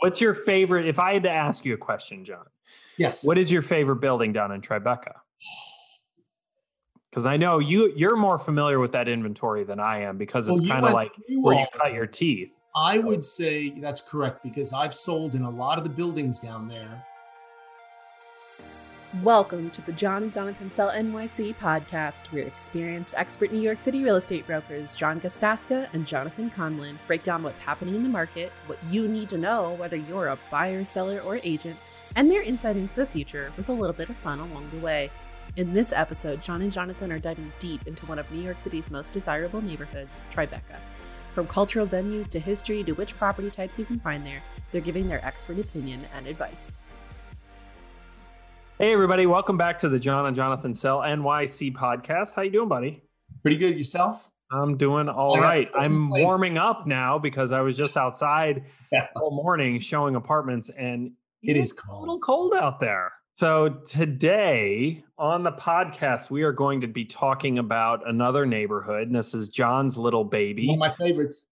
What's your favorite? If I had to ask you a question, John, Yes. what is your favorite building down in Tribeca? Because I know you you're more familiar with that inventory than I am because it's Well, kind of like where you cut your teeth. I would say that's correct because I've sold in a lot of the buildings down there. Welcome to the John and Jonathan Sell NYC podcast, where experienced expert New York City real estate brokers John Gostaska and Jonathan Conlin break down what's happening in the market, what you need to know, whether you're a buyer, seller, or agent, and their insight into the future with a little bit of fun along the way. In this episode, John and Jonathan are diving deep into one of New York City's most desirable neighborhoods, Tribeca. From cultural venues to history to which property types you can find there, they're giving their expert opinion and advice. Hey everybody, welcome back to the John and Jonathan Sell NYC podcast. How you doing, buddy? Pretty good yourself? I'm doing all yeah, right. I'm complaints. warming up now because I was just outside Yeah. all morning showing apartments and It is a little cold. cold out there. So today on the podcast, we are going to be talking about another neighborhood. And this is John's little baby. One of my favorites.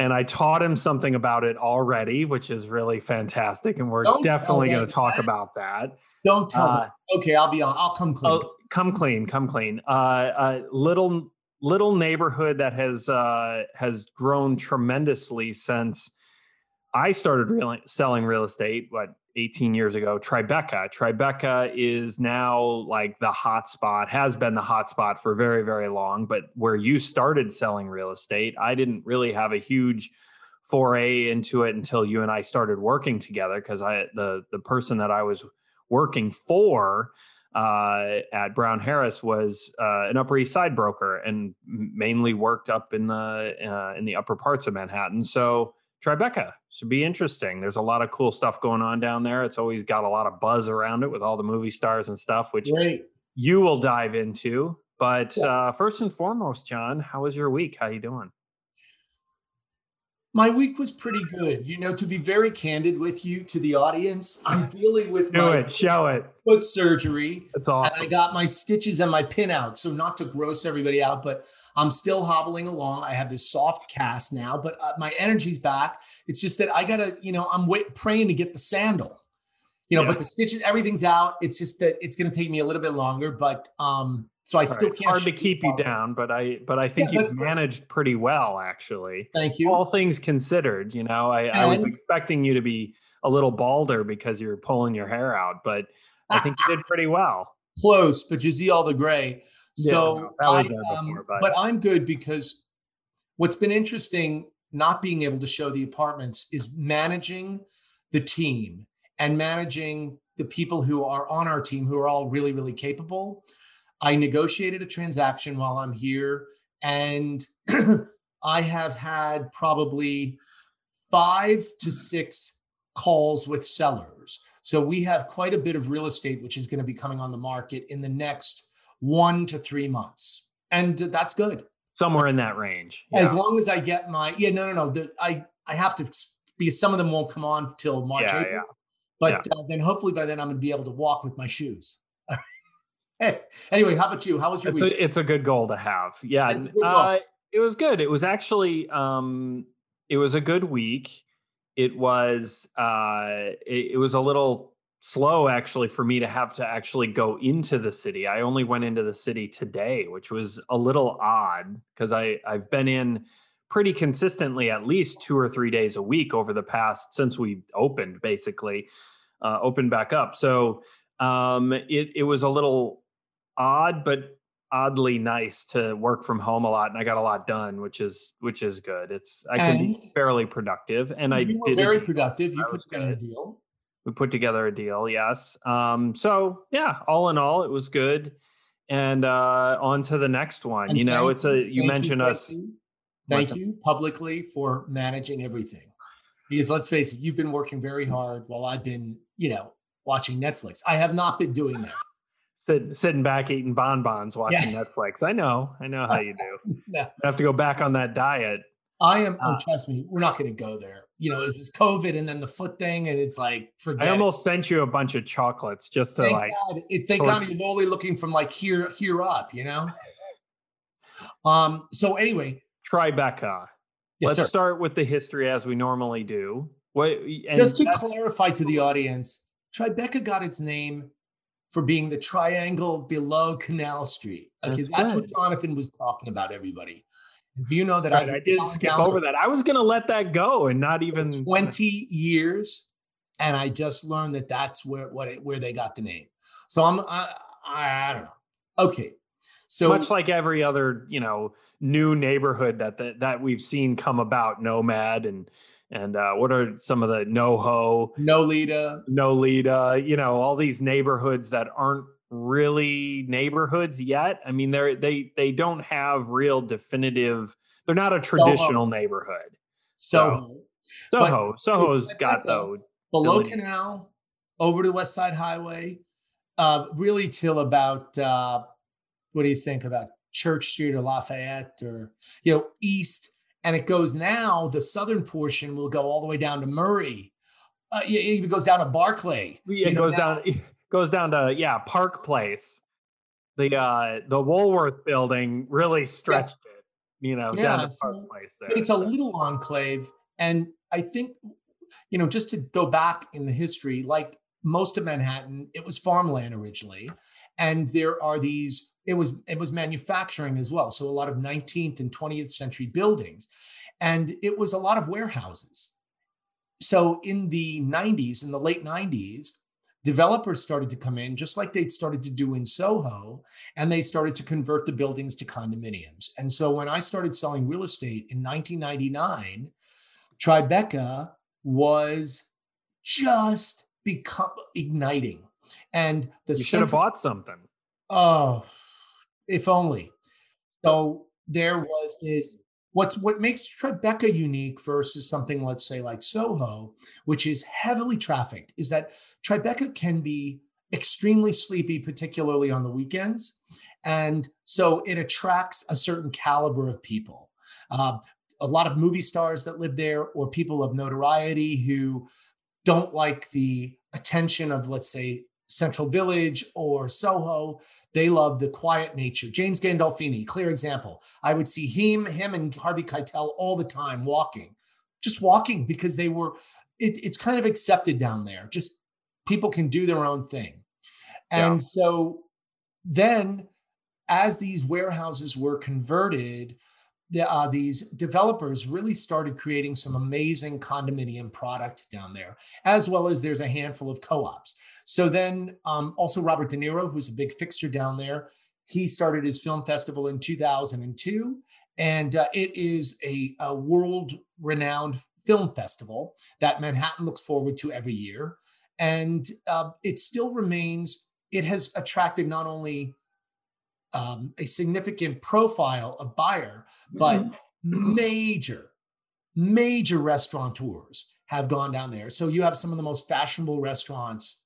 and I taught him something about it already, which is really fantastic. And we're Don't definitely going to talk that. about that. Don't tell Uh, me. Okay, I'll be on. I'll come clean. Oh, come clean, come clean. Uh, a little little neighborhood that has uh, has grown tremendously since I started real, selling real estate. What 18 years ago, Tribeca. Tribeca is now like the hot spot. Has been the hot spot for very very long. But where you started selling real estate, I didn't really have a huge foray into it until you and I started working together because I the the person that I was working for uh, at Brown Harris was uh, an Upper East Side broker and mainly worked up in the uh, in the upper parts of Manhattan. So Tribeca should be interesting. There's a lot of cool stuff going on down there. It's always got a lot of buzz around it with all the movie stars and stuff, which Great. you will dive into. But Yeah. uh, first and foremost, John, how was your week? How are you doing? My week was pretty good. You know, to be very candid with you, to the audience, I'm dealing with Do my it. Show it. foot surgery. It's And I got my stitches and my pin out. So not to gross everybody out, but I'm still hobbling along. I have this soft cast now, but uh, my energy's back. It's just that I gotta, you know, I'm wait, praying to get the sandal, you know, Yeah. but the stitches, everything's out. It's just that it's gonna take me a little bit longer, but um, so I All still right. can't. hard to keep you down, but I but I think Yeah, you've but- managed pretty well actually. Thank you. all things considered, you know, I, I was expecting you to be a little balder because you're pulling your hair out, but I think you did pretty well. Close, but you see all the gray. Yeah, So no, that was I, there um, before, but- but I'm good because what's been interesting, not being able to show the apartments, is managing the team and managing the people who are on our team who are all really, really capable. I negotiated a transaction while I'm here, and I have had probably five to six calls with sellers. So we have quite a bit of real estate, which is going to be coming on the market in the next one to three months. And that's good. Somewhere in that range. As long as I get my, yeah, no, no, no. The, I, I have to, because some of them won't come on till March, Yeah, April. yeah. But uh, then hopefully by then I'm going to be able to walk with my shoes. anyway, how about you? How was your It's week? a, it's a good goal to have. Yeah. It's a n- good goal. Uh, it was good. It was actually, um, it was a good week. It was, uh, it, it was a little slow actually for me to have to actually go into the city. I only went into the city today, which was a little odd because I I've been in pretty consistently at least two or three days a week over the past since we opened basically uh, opened back up. So um, it it was a little odd, but oddly nice to work from home a lot, and I got a lot done, which is which is good. It's I can be fairly productive, and I were did very productive. You put together a deal. we put together a deal yes um so yeah all in all it was good and uh on to the next one And you know it's a you mentioned us you. What's Thank you publicly for managing everything. Because let's face it, you've been working very hard while I've been, you know, watching Netflix. I have not been doing that. Sit, sitting back eating bonbons watching netflix i know i know how you do No. I have to go back on that diet I am, oh, Uh, trust me, we're not going to go there. You know, it was COVID and then the foot thing, and it's like, forget i it. almost sent you a bunch of chocolates just to Thank like God. It, thank God you're only looking from like here, here up, you know? Um, so anyway, tribeca yes, let's sir. start with the history as we normally do What, Just to clarify to the audience, Tribeca got its name for being the triangle below Canal Street. Okay, that's, that's what Jonathan was talking about, everybody. Do you know that right, I, I did skip over that? I was going to let that go and not even 20 years, and I just learned that that's where what it, where they got the name. So I'm I, I, I don't know. Okay, so much like every other you know new neighborhood that that, that we've seen come about, Nomad and and uh, what are some of the NoHo, Nolita, Nolita, you know, all these neighborhoods that aren't really neighborhoods yet. I mean, they're they they don't have real definitive. They're not a traditional Soho. neighborhood. So, Soho, Soho's got those below Canal, over to West Side Highway, uh, really till about uh, what do you think about Church Street or Lafayette or you know east, and it goes now. The southern portion will go all the way down to Murray. Uh, it even goes down to Barclay. Yeah, it goes now, down goes down to yeah Park Place. The uh the Woolworth building really stretched yeah. it, you know, yeah, down to Park Place there. It's a little enclave, and I think you know just to go back in the history, like most of Manhattan, it was farmland originally, and there are these. It was it was manufacturing as well, so a lot of 19th and 20th century buildings, and it was a lot of warehouses. So in the 90s, in the late 90s, developers started to come in just like they'd started to do in Soho, and they started to convert the buildings to condominiums. And so when I started selling real estate in 1999, Tribeca was just become igniting. And the you should have bought something. Oh, if only. So there was this What's what makes Tribeca unique versus something, let's say, like Soho, which is heavily trafficked, is that Tribeca can be extremely sleepy, particularly on the weekends. And so it attracts a certain caliber of people. Uh, a lot of movie stars that live there, or people of notoriety who don't like the attention of, let's say, Central Village or Soho. They love the quiet nature. James Gandolfini, clear example. I would see him, him and Harvey Keitel all the time walking, just walking because they were, it, it's kind of accepted down there. Just people can do their own thing. And yeah. so then as these warehouses were converted, the, uh, these developers really started creating some amazing condominium product down there, as well as there's a handful of co-ops. So then um, also Robert De Niro, who's a big fixture down there, he started his film festival in 2002. And uh, it is a, a world renowned film festival that Manhattan looks forward to every year. And uh, it still remains, it has attracted not only um, a significant profile of buyer, but mm-hmm. major, major restaurateurs have gone down there. So you have some of the most fashionable restaurants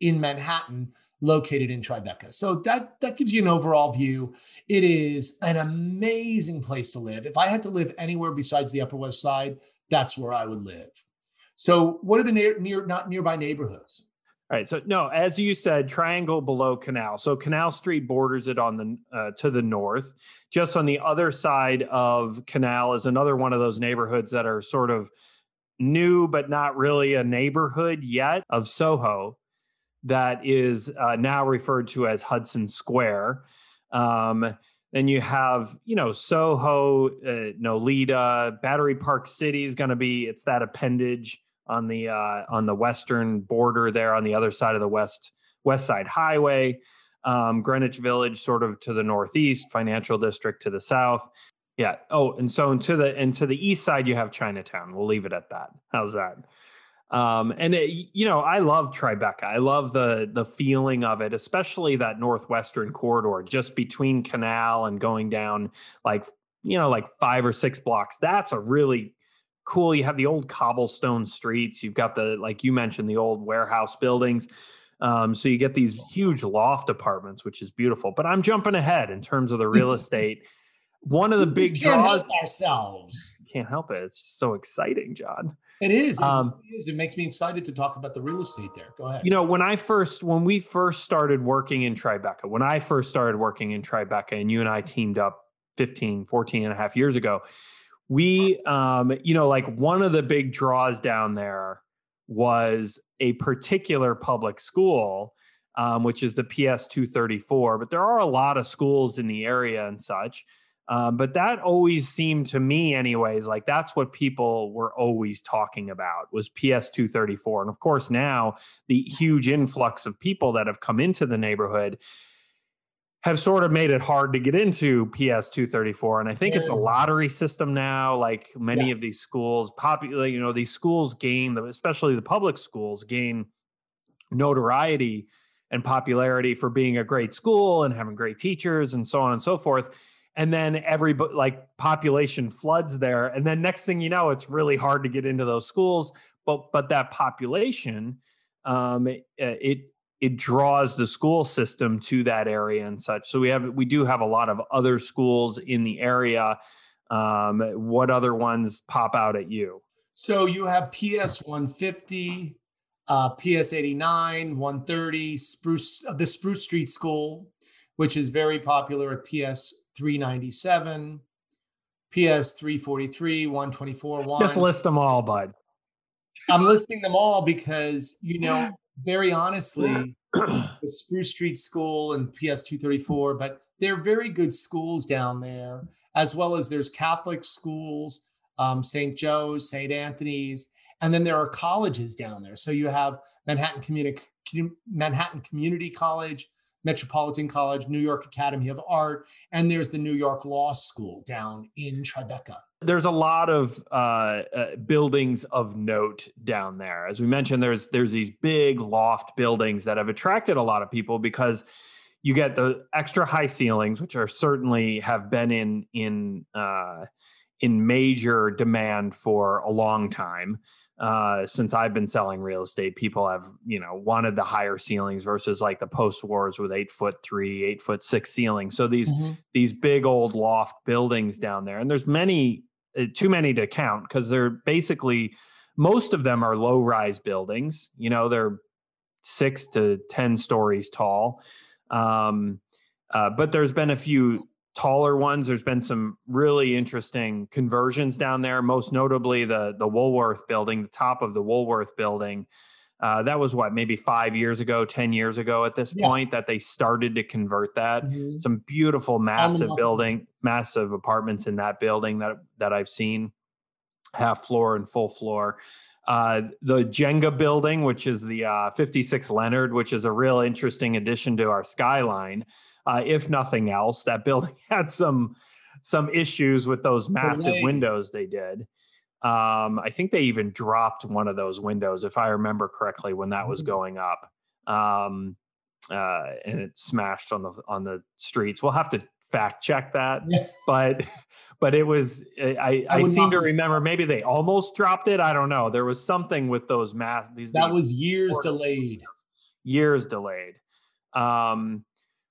in Manhattan located in Tribeca. So that that gives you an overall view. It is an amazing place to live. If I had to live anywhere besides the Upper West Side, that's where I would live. So what are the near, near not nearby neighborhoods? All right. So no, as you said, triangle below Canal. So Canal Street borders it on the uh, to the north. Just on the other side of Canal is another one of those neighborhoods that are sort of new but not really a neighborhood yet of Soho that is uh, now referred to as Hudson Square. Um, then you have, you know, Soho, uh, Nolita, Battery Park City is going to be it's that appendage on the uh, on the western border there on the other side of the west West Side Highway. Um, Greenwich Village, sort of to the northeast, Financial District to the south. Yeah. Oh, and so into the and to the east side, you have Chinatown. We'll leave it at that. How's that? Um, and it, you know, I love Tribeca. I love the the feeling of it, especially that northwestern corridor, just between Canal and going down like you know like five or six blocks. That's a really cool. You have the old cobblestone streets. You've got the like you mentioned the old warehouse buildings. Um, so you get these huge loft apartments, which is beautiful. But I'm jumping ahead in terms of the real estate. One of the big can't draws. Help ourselves. Can't help it. It's so exciting, John. It is. Um, it is. It makes me excited to talk about the real estate there. Go ahead. You know, when I first, when we first started working in Tribeca, when I first started working in Tribeca and you and I teamed up 15, 14 and a half years ago, we um you know like one of the big draws down there was a particular public school um, which is the ps 234 but there are a lot of schools in the area and such um, but that always seemed to me anyways like that's what people were always talking about was ps 234 and of course now the huge influx of people that have come into the neighborhood have sort of made it hard to get into PS 234. And I think yeah. it's a lottery system now. Like many yeah. of these schools, popular, you know, these schools gain, especially the public schools, gain notoriety and popularity for being a great school and having great teachers and so on and so forth. And then every like population floods there. And then next thing you know, it's really hard to get into those schools. But but that population, um, it, it it draws the school system to that area and such. So we have we do have a lot of other schools in the area. Um, what other ones pop out at you? So you have PS 150, uh, PS 89, 130, Spruce uh, the Spruce Street School, which is very popular at PS 397, PS 343, 124, 1. Just list them all, bud. I'm listing them all because you know very honestly, the Spruce Street School and PS 234, but they're very good schools down there, as well as there's Catholic schools, um, St. Joe's, St. Anthony's, and then there are colleges down there. So you have Manhattan Community Manhattan Community College, Metropolitan College, New York Academy of Art, and there's the New York Law School down in Tribeca. There's a lot of uh, uh, buildings of note down there. As we mentioned, there's there's these big loft buildings that have attracted a lot of people because you get the extra high ceilings, which are certainly have been in in uh, in major demand for a long time uh, since I've been selling real estate, people have, you know, wanted the higher ceilings versus like the post wars with eight foot three, eight foot six ceilings. So these mm-hmm. these big old loft buildings down there, and there's many, uh, too many to count because they're basically most of them are low rise buildings. You know, they're six to ten stories tall. Um, uh, but there's been a few taller ones. There's been some really interesting conversions down there, most notably the the Woolworth building, the top of the Woolworth building. Uh, that was what maybe five years ago, ten years ago at this yeah. point that they started to convert that. Mm-hmm. Some beautiful, massive building, massive apartments in that building that that I've seen, half floor and full floor. Uh, the Jenga building, which is the uh, 56 Leonard, which is a real interesting addition to our skyline. Uh, if nothing else, that building had some some issues with those massive windows they did. Um, I think they even dropped one of those windows, if I remember correctly, when that was mm-hmm. going up, um, uh, and it smashed on the on the streets. We'll have to fact check that, but but it was I I, I seem to remember maybe they almost dropped it. I don't know. There was something with those mass these that was years delayed. Years delayed. Um,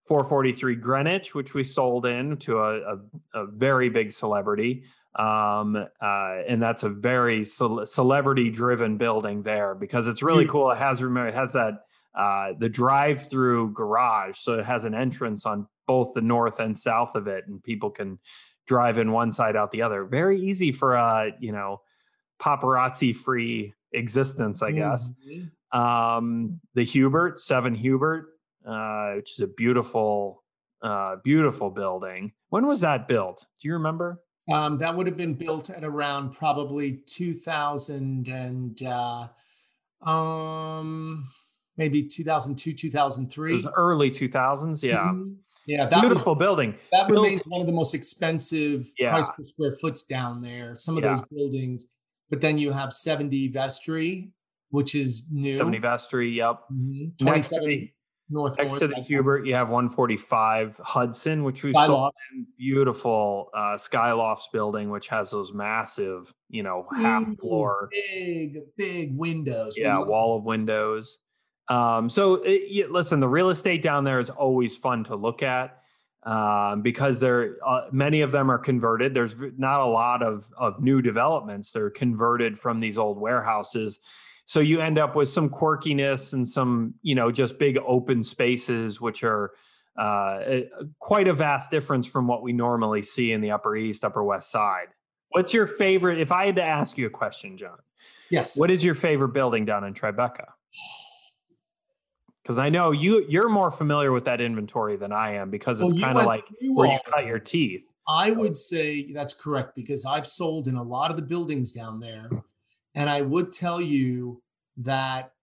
443 Greenwich, which we sold in to a, a, a very big celebrity. Um, uh, and that's a very ce- celebrity driven building there because it's really mm. cool. It has, remember, it has that, uh, the drive through garage. So it has an entrance on both the north and south of it, and people can drive in one side out the other. Very easy for a, you know, paparazzi free existence, I guess. Mm-hmm. Um, the Hubert, Seven Hubert, uh, which is a beautiful, uh, beautiful building. When was that built? Do you remember? Um, that would have been built at around probably 2000 and uh, um, maybe 2002, 2003. It was early 2000s. Yeah. Mm-hmm. Yeah, that beautiful was, building. That built, remains one of the most expensive yeah. price per square foots down there. Some of yeah. those buildings, but then you have 70 Vestry, which is new. 70 Vestry, yep. Mm-hmm. 27, North Next north, to the Hubert, you have 145 Hudson, which we saw beautiful uh, Skylofts building, which has those massive, you know, half floor, big, big windows. Yeah, wall of windows. Um, so it, listen, the real estate down there is always fun to look at um, because there uh, many of them are converted. There's not a lot of of new developments. They're converted from these old warehouses so you end up with some quirkiness and some you know just big open spaces which are uh, quite a vast difference from what we normally see in the upper east upper west side What's your favorite? If I had to ask you a question, John, Yes. what is your favorite building down in Tribeca? Because I know you you're more familiar with that inventory than I am because it's you kind of like where you cut your teeth. I would say that's correct because I've sold in a lot of the buildings down there. And I would tell you that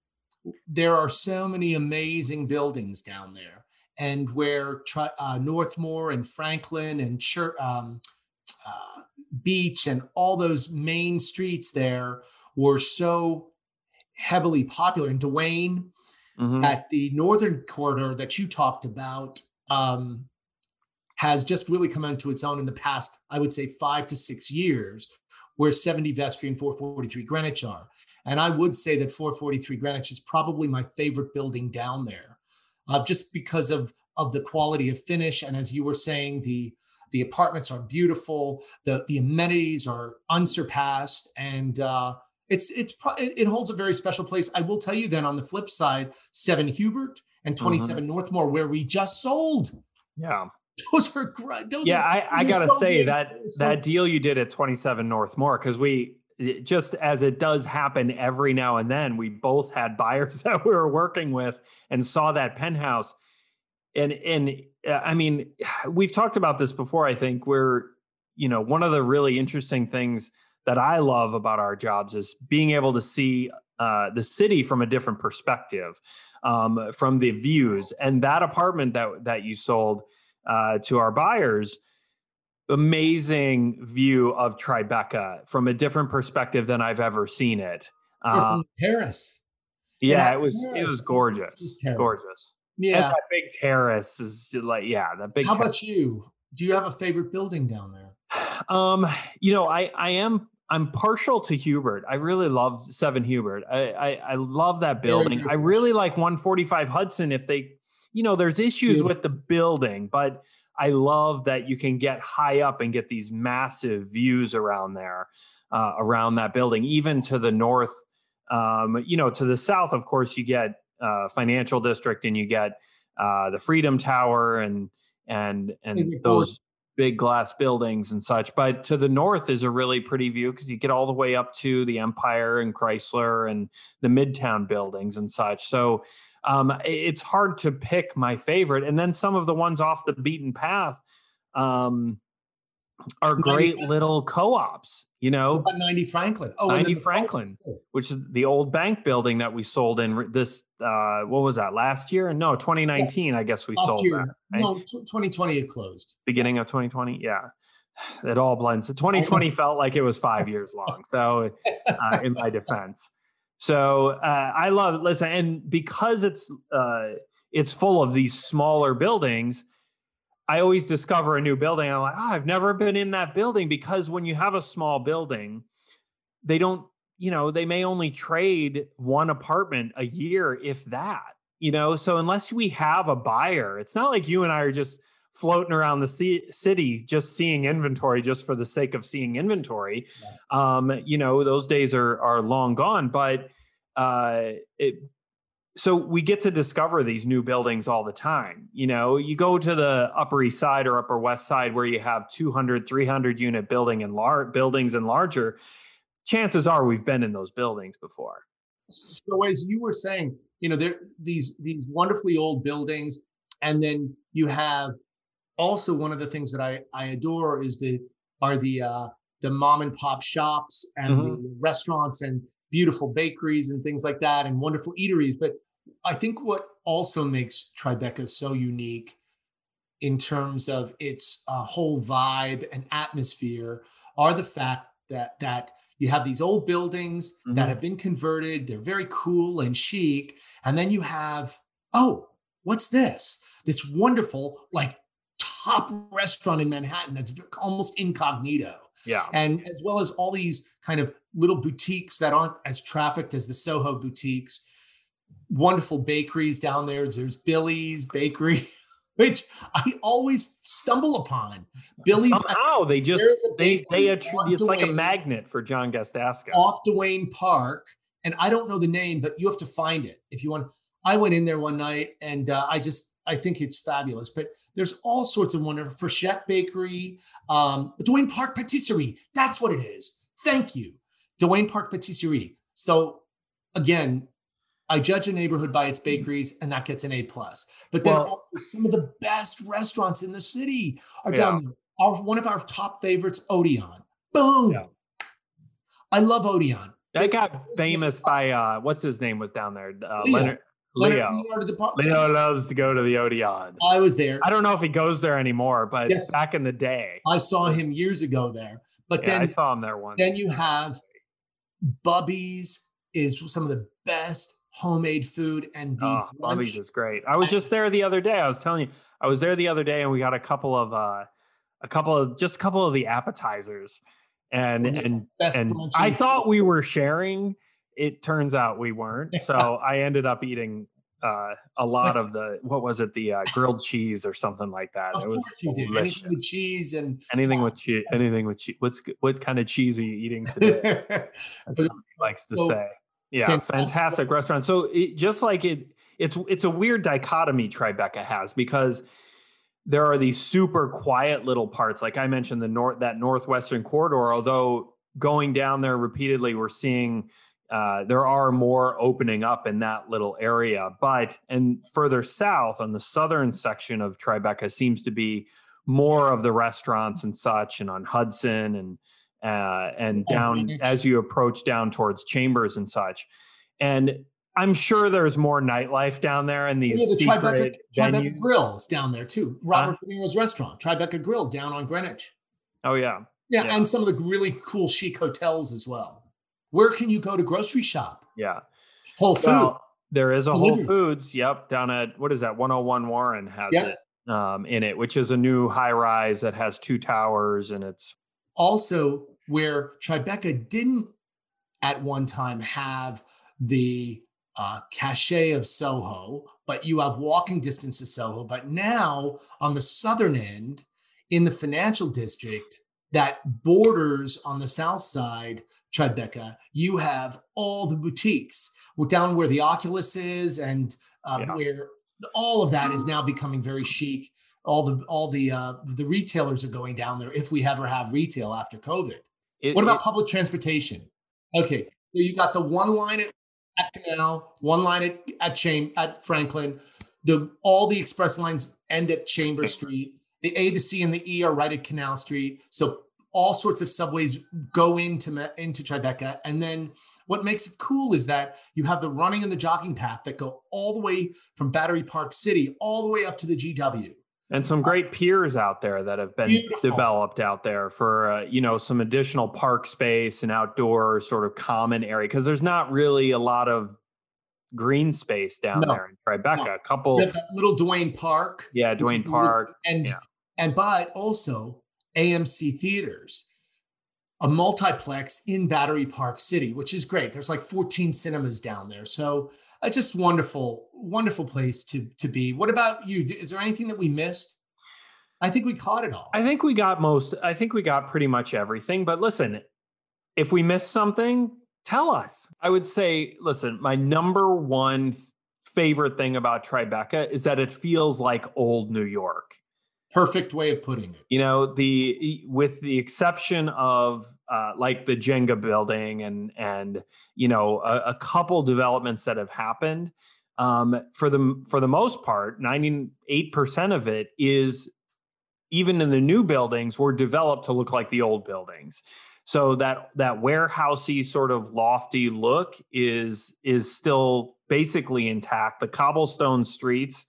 there are so many amazing buildings down there. And where uh, North Moore and Franklin and Chur- um, uh, Beach and all those main streets there were so heavily popular. And Duane, Mhm. at the northern corridor that you talked about um, has just really come into its own in the past, I would say, five to six years, where 70 Vestry and 443 Greenwich are. And I would say that 443 Greenwich is probably my favorite building down there, uh, just because of of the quality of finish. And as you were saying, the the apartments are beautiful. The the amenities are unsurpassed, and uh, it's it's pro- it holds a very special place. I will tell you then on the flip side, seven Hubert and 27 North Moore, where we just sold. Yeah. Those were great. Those Yeah, are, I, I gotta so say big. that So- that deal you did at 27 North Moore, because we just as it does happen every now and then, we both had buyers that we were working with and saw that penthouse. And and uh, I mean, we've talked about this before. I think where you know one of the really interesting things that I love about our jobs is being able to see uh, the city from a different perspective, um, from the views. And that apartment that that you sold uh, to our buyers, amazing view of Tribeca from a different perspective than I've ever seen it. Uh, Paris. yeah, it was it terrace. was It gorgeous, terrace. gorgeous. And Yeah. that big terrace is like yeah, that big. How about you? Do you have a favorite building down there? Um, you know, I I am I'm partial to Hubert. I really love Seven Hubert. I I, I love that building. I really like 145 Hudson. If they, you know, there's issues with the building, but I love that you can get high up and get these massive views around there, uh, around that building. Even to the north, um, you know, to the south, of course, you get uh, Financial District and you get uh, the Freedom Tower and and and those big glass buildings and such. But to the north is a really pretty view because you get all the way up to the Empire and Chrysler and the Midtown buildings and such. So um, it's hard to pick my favorite. And then some of the ones off the beaten path um, are great little co-ops. You know, about 90 Franklin? Oh, 90 Franklin. Which is the old bank building that we sold in this. Uh, what was that last year? No, 2019. I guess we Last sold year. that. right? No, 2020 it closed. beginning of 2020 yeah it all blends 2020 felt like it was five years long so uh, in my defense so uh, i love listen and because it's uh, it's full of these smaller buildings i always discover a new building. I'm like oh, i've never been in that building because when you have a small building they don't you know they may only trade one apartment a year if that you know? So unless we have a buyer it's not like you and i are just floating around the city just seeing inventory just for the sake of seeing inventory. Um you know those days are are long gone but uh it so we get to discover these new buildings all the time. You know you go to the upper east side or upper west side where you have 200 300 unit building and lar- buildings and larger chances are we've been in those buildings before. So as you were saying, you know, there these these wonderfully old buildings, and then you have also one of the things that I I adore is the are the uh, the mom and pop shops and the restaurants and beautiful bakeries and things like that and wonderful eateries. But I think what also makes Tribeca so unique in terms of its uh, whole vibe and atmosphere are the fact that that you have these old buildings Mhm. that have been converted they're very cool and chic and then you have oh what's this this wonderful like top restaurant in manhattan that's almost incognito yeah and as well as all these kind of little boutiques that aren't as trafficked as the Soho boutiques. Wonderful bakeries down there. There's Billy's Bakery, which I always stumble upon. Billy's somehow they just they they bakery attr- on it's like a magnet for john gustaska off Duane Park, and I don't know the name, but you have to find it if you want. I went in there one night and uh, I just I think it's fabulous. But there's all sorts of wonderful Frechette Bakery, um, Duane Park Patisserie. That's what it is. Thank you, Duane Park Patisserie. So again, I judge a neighborhood by its bakeries, and that gets an A plus. But then well, also some of the best restaurants in the city are yeah. down there. Our, one of our top favorites, Odeon. Boom. Yeah. I love Odeon. That got famous by uh, what's his name was down there. Uh, Leonard, Leo. Leo loves to go to the Odeon. I was there. I don't know if he goes there anymore, but yes. back in the day, I saw him years ago there. But yeah, then I saw him there once. Then you have Bubby's is some of the best homemade food and the oh, Bubby's is great. I was just there the other day. I was telling you, I was there the other day, and we got a couple of uh, a couple of just a couple of the appetizers, and and and I thought we were sharing it turns out we weren't. So I ended up eating uh, a lot of the what was it the uh, grilled cheese or something like that. Of it was course you delicious. did anything with cheese and anything with cheese. Anything with cheese. What's what kind of cheese are you eating today? That's what he likes to so, say. Yeah, fantastic restaurant. So it, just like it, it's it's a weird dichotomy Tribeca has because there are these super quiet little parts, like I mentioned, the north that northwestern corridor. Although going down there repeatedly, we're seeing uh, there are more opening up in that little area. But and further south on the southern section of Tribeca seems to be more of the restaurants and such, and on Hudson and uh, and down as you approach down towards Chambers and such. And I'm sure there's more nightlife down there and these yeah, the secret Tribeca, Tribeca Grill is down there too. Robert huh? De Niro's restaurant, Tribeca Grill, down on Greenwich. Oh yeah. yeah, yeah, and some of the really cool chic hotels as well. Where can you go to grocery shop? Yeah. Whole Food. Well, there is a Whole Foods. Yep. Down at what is that? 101 Warren has yep. it um, in it, which is a new high rise that has two towers and it's also where Tribeca didn't at one time have the uh, cachet of Soho, but you have walking distance to Soho. But now on the southern end, in the financial district that borders on the south side Tribeca, you have all the boutiques down where the Oculus is, and uh, yeah. where all of that is now becoming very chic. All the all the uh, the retailers are going down there if we ever have retail after COVID. It, what about it, public transportation? Okay, so you got the one line at, at Canal, one line at at, Cham- at Franklin. The all the express lines end at Chamber Street. The A, the C, and the E are right at Canal Street. So all sorts of subways go into into Tribeca, and then what makes it cool is that you have the running and the jogging path that go all the way from Battery Park City all the way up to the GW. And some great piers out there that have been Beautiful. developed out there for uh, you know some additional park space and outdoor sort of common area because there's not really a lot of green space down no, there in Tribeca. No. A couple little Duane Park. Yeah, Duane Park. And yeah. and but also AMC theaters, a multiplex in Battery Park City, which is great. There's like 14 cinemas down there. So just wonderful, wonderful place to, to be. What about you? Is there anything that we missed? I think we caught it all. I think we got most, I think we got pretty much everything. But listen, if we missed something, tell us. I would say, listen, my number one favorite thing about Tribeca is that it feels like old New York perfect way of putting it. You know, the with the exception of uh, like the Jenga building and and you know a, a couple developments that have happened. Um, for the for the most part, ninety eight percent of it is even in the new buildings were developed to look like the old buildings. So that that warehousey sort of lofty look is is still basically intact. The cobblestone streets,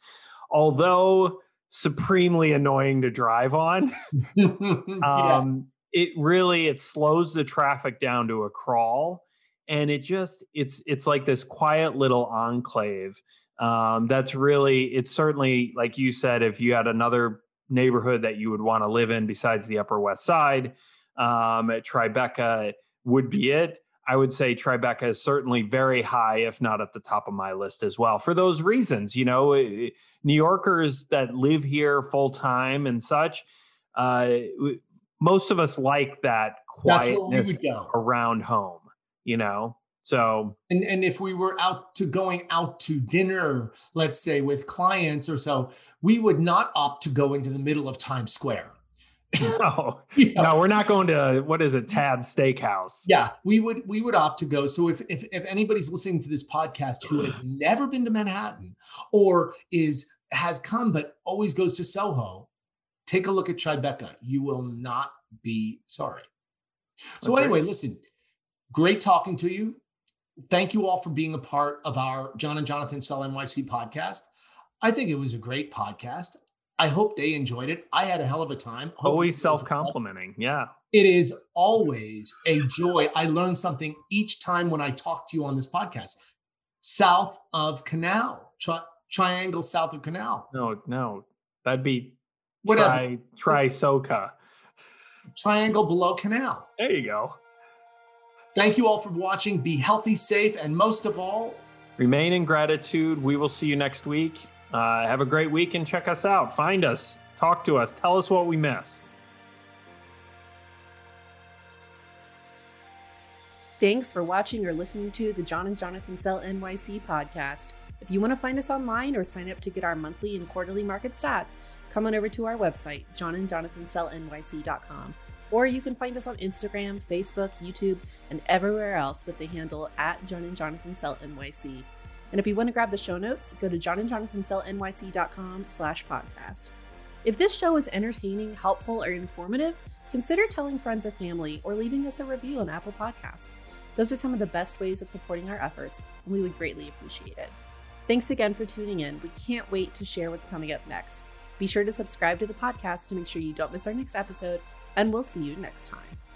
although supremely annoying to drive on. um, It really it slows the traffic down to a crawl, and it just it's it's like this quiet little enclave. Um, that's really it's certainly like you said, if you had another neighborhood that you would want to live in besides the Upper West Side, um, Tribeca would be it. I would say Tribeca is certainly very high, if not at the top of my list as well, for those reasons. You know, eh, New Yorkers that live here full time and such, uh, most of us like that quietness around home. You know, So, and and if we were out to going out to dinner, let's say with clients or so, we would not opt to go into the middle of Times Square. no, yeah. no, we're not going to what is it, Tad Steakhouse? Yeah, we would we would opt to go. So if if if anybody's listening to this podcast who has never been to Manhattan or is has come but always goes to Soho, take a look at Tribeca. You will not be sorry. So okay. anyway, listen, great talking to you thank you all for being a part of our John and Jonathan Sell NYC podcast. I think it was a great podcast. I hope they enjoyed it. I had a hell of a time. Hope always self complimenting. Yeah. It is always a joy. I learn something each time when I talk to you on this podcast. South of Canal, tri- triangle south of Canal. No, no, that'd be whatever. Tri Soca. Triangle below Canal. There you go. Thank you all for watching. Be healthy, safe, and most of all, remain in gratitude. We will see you next week. Uh, have a great week and check us out. Find us, talk to us, tell us what we missed. Thanks for watching or listening to the John and Jonathan Sell NYC podcast. If you want to find us online or sign up to get our monthly and quarterly market stats, come on over to our website, johnandjonathansellnyc.com. Or you can find us on Instagram, Facebook, YouTube, and everywhere else with the handle at John and Jonathan Sell NYC. And if you want to grab the show notes, go to johnandjonathansellnyc.com slash podcast. If this show is entertaining, helpful, or informative, consider telling friends or family or leaving us a review on Apple Podcasts. Those are some of the best ways of supporting our efforts, and we would greatly appreciate it. Thanks again for tuning in. We can't wait to share what's coming up next. Be sure to subscribe to the podcast to make sure you don't miss our next episode, and we'll see you next time.